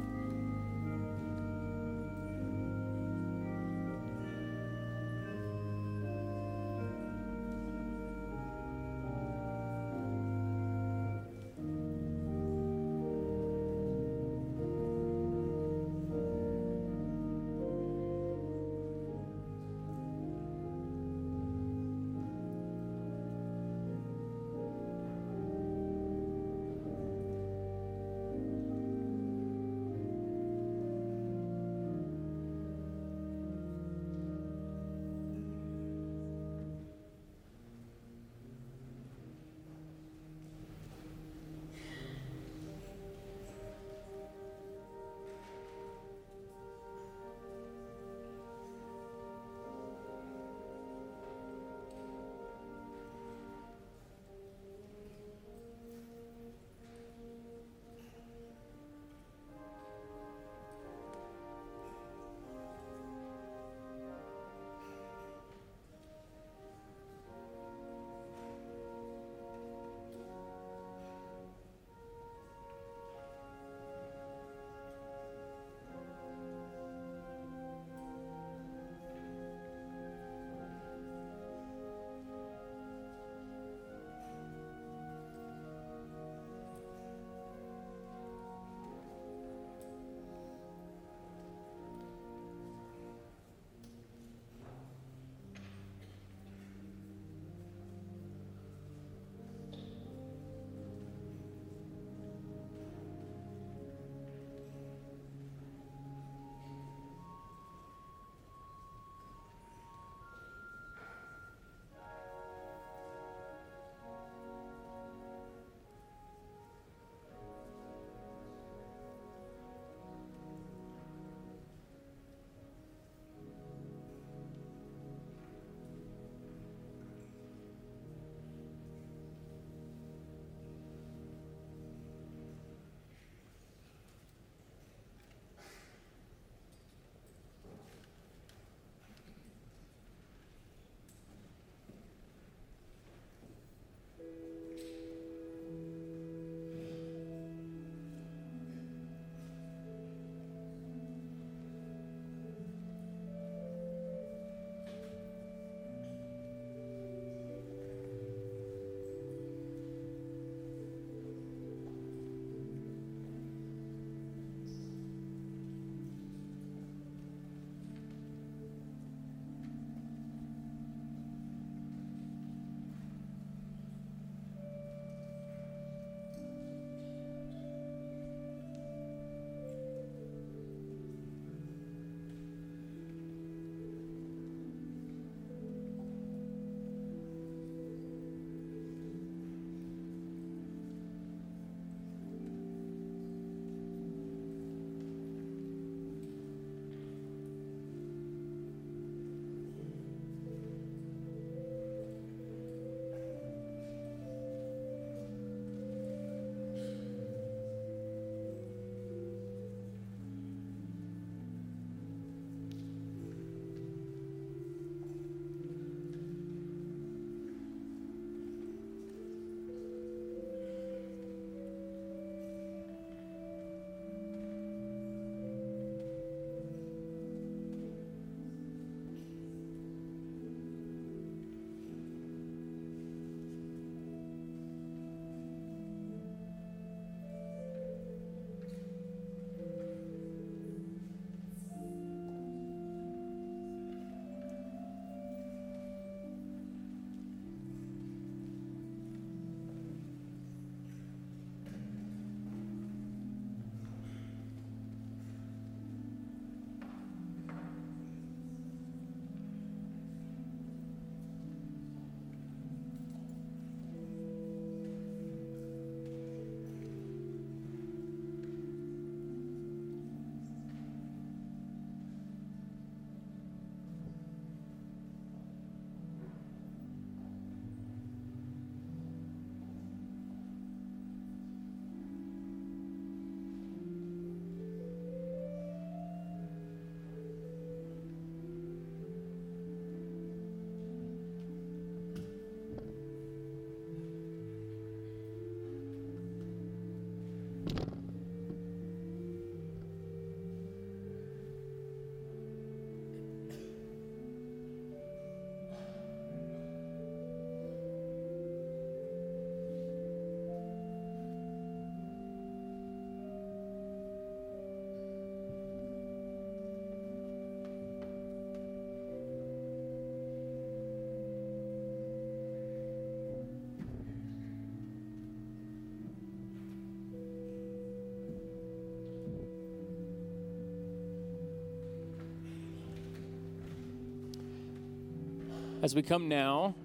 As we come now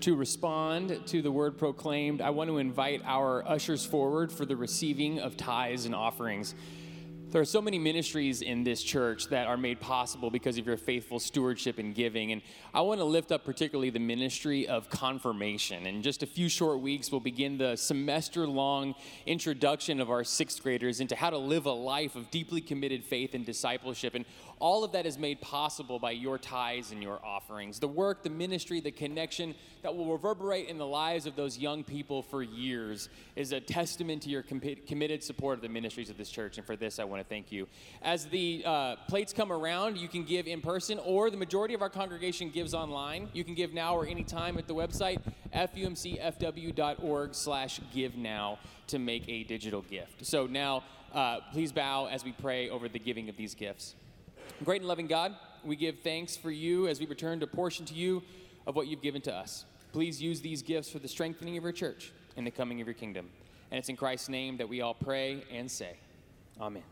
to respond to the word proclaimed, I want to invite our ushers forward for the receiving of tithes and offerings. There are so many ministries in this church that are made possible because of your faithful stewardship and giving. And I want to lift up particularly the ministry of confirmation. In just a few short weeks, we'll begin the semester long introduction of our sixth graders into how to live a life of deeply committed faith and discipleship. And all of that is made possible by your tithes and your offerings. The work, the ministry, the connection that will reverberate in the lives of those young people for years is a testament to your com- committed support of the ministries of this church. And for this, I want to thank you. As the uh, plates come around, you can give in person, or the majority of our congregation gives online. You can give now or anytime at the website, fumcfw.org slash give now to make a digital gift. So now, uh, please bow as we pray over the giving of these gifts. Great and loving God, we give thanks for you as we return to portion to you of what you've given to us. Please use these gifts for the strengthening of your church and the coming of your kingdom. And it's in Christ's name that we all pray and say, Amen.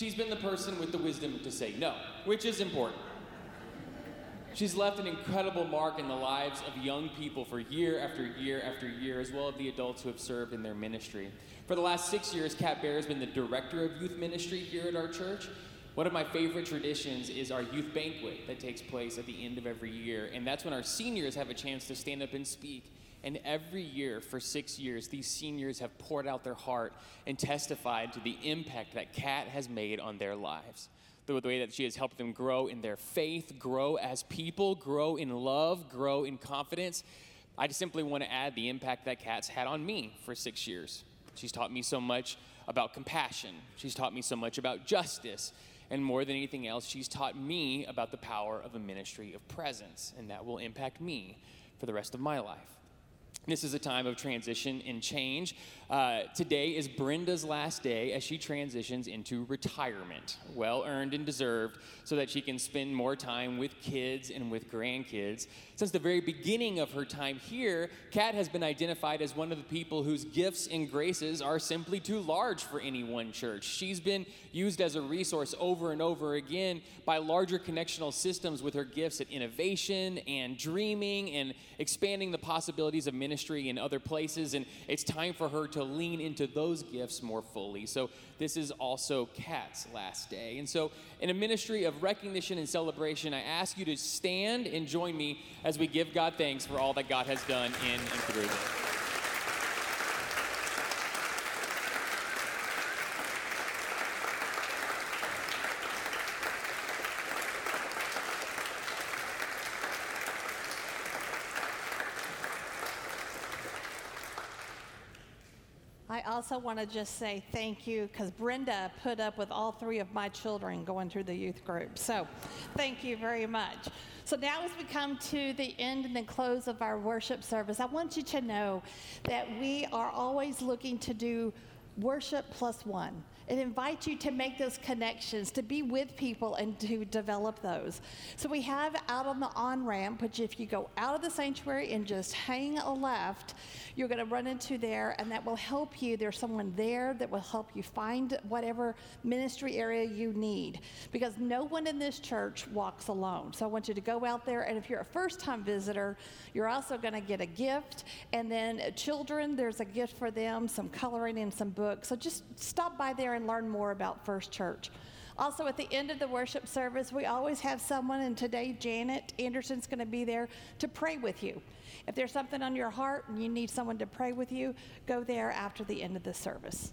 She's been the person with the wisdom to say no, which is important. She's left an incredible mark in the lives of young people for year after year after year, as well as the adults who have served in their ministry. For the last six years, Kat Bear has been the director of youth ministry here at our church. One of my favorite traditions is our youth banquet that takes place at the end of every year, and that's when our seniors have a chance to stand up and speak. And every year for six years, these seniors have poured out their heart and testified to the impact that Kat has made on their lives the way that she has helped them grow in their faith, grow as people, grow in love, grow in confidence. I just simply want to add the impact that Kat's had on me for six years. She's taught me so much about compassion, she's taught me so much about justice. And more than anything else, she's taught me about the power of a ministry of presence, and that will impact me for the rest of my life. This is a time of transition and change. Uh, today is Brenda's last day as she transitions into retirement, well earned and deserved, so that she can spend more time with kids and with grandkids. Since the very beginning of her time here, Kat has been identified as one of the people whose gifts and graces are simply too large for any one church. She's been used as a resource over and over again by larger connectional systems with her gifts at innovation and dreaming and expanding the possibilities of ministry in other places. And it's time for her to to lean into those gifts more fully. So, this is also Kat's last day. And so, in a ministry of recognition and celebration, I ask you to stand and join me as we give God thanks for all that God has done in and through. Also want to just say thank you because Brenda put up with all three of my children going through the youth group. So thank you very much. So now, as we come to the end and the close of our worship service, I want you to know that we are always looking to do worship plus one. It invites you to make those connections, to be with people and to develop those. So we have out on the on ramp, which if you go out of the sanctuary and just hang a left, you're going to run into there, and that will help you. There's someone there that will help you find whatever ministry area you need because no one in this church walks alone. So I want you to go out there, and if you're a first time visitor, you're also going to get a gift. And then children, there's a gift for them, some coloring and some books. So just stop by there and learn more about First Church. Also, at the end of the worship service, we always have someone, and today Janet Anderson's going to be there to pray with you. If there's something on your heart and you need someone to pray with you, go there after the end of the service.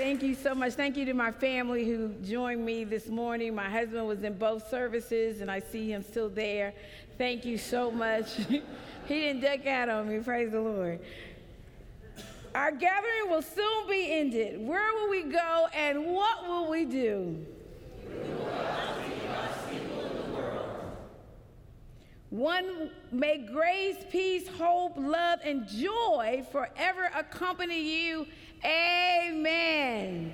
Thank you so much. Thank you to my family who joined me this morning. My husband was in both services, and I see him still there. Thank you so much. he didn't duck out on me. Praise the Lord. Our gathering will soon be ended. Where will we go, and what will we do? One, may grace, peace, hope, love, and joy forever accompany you Amen.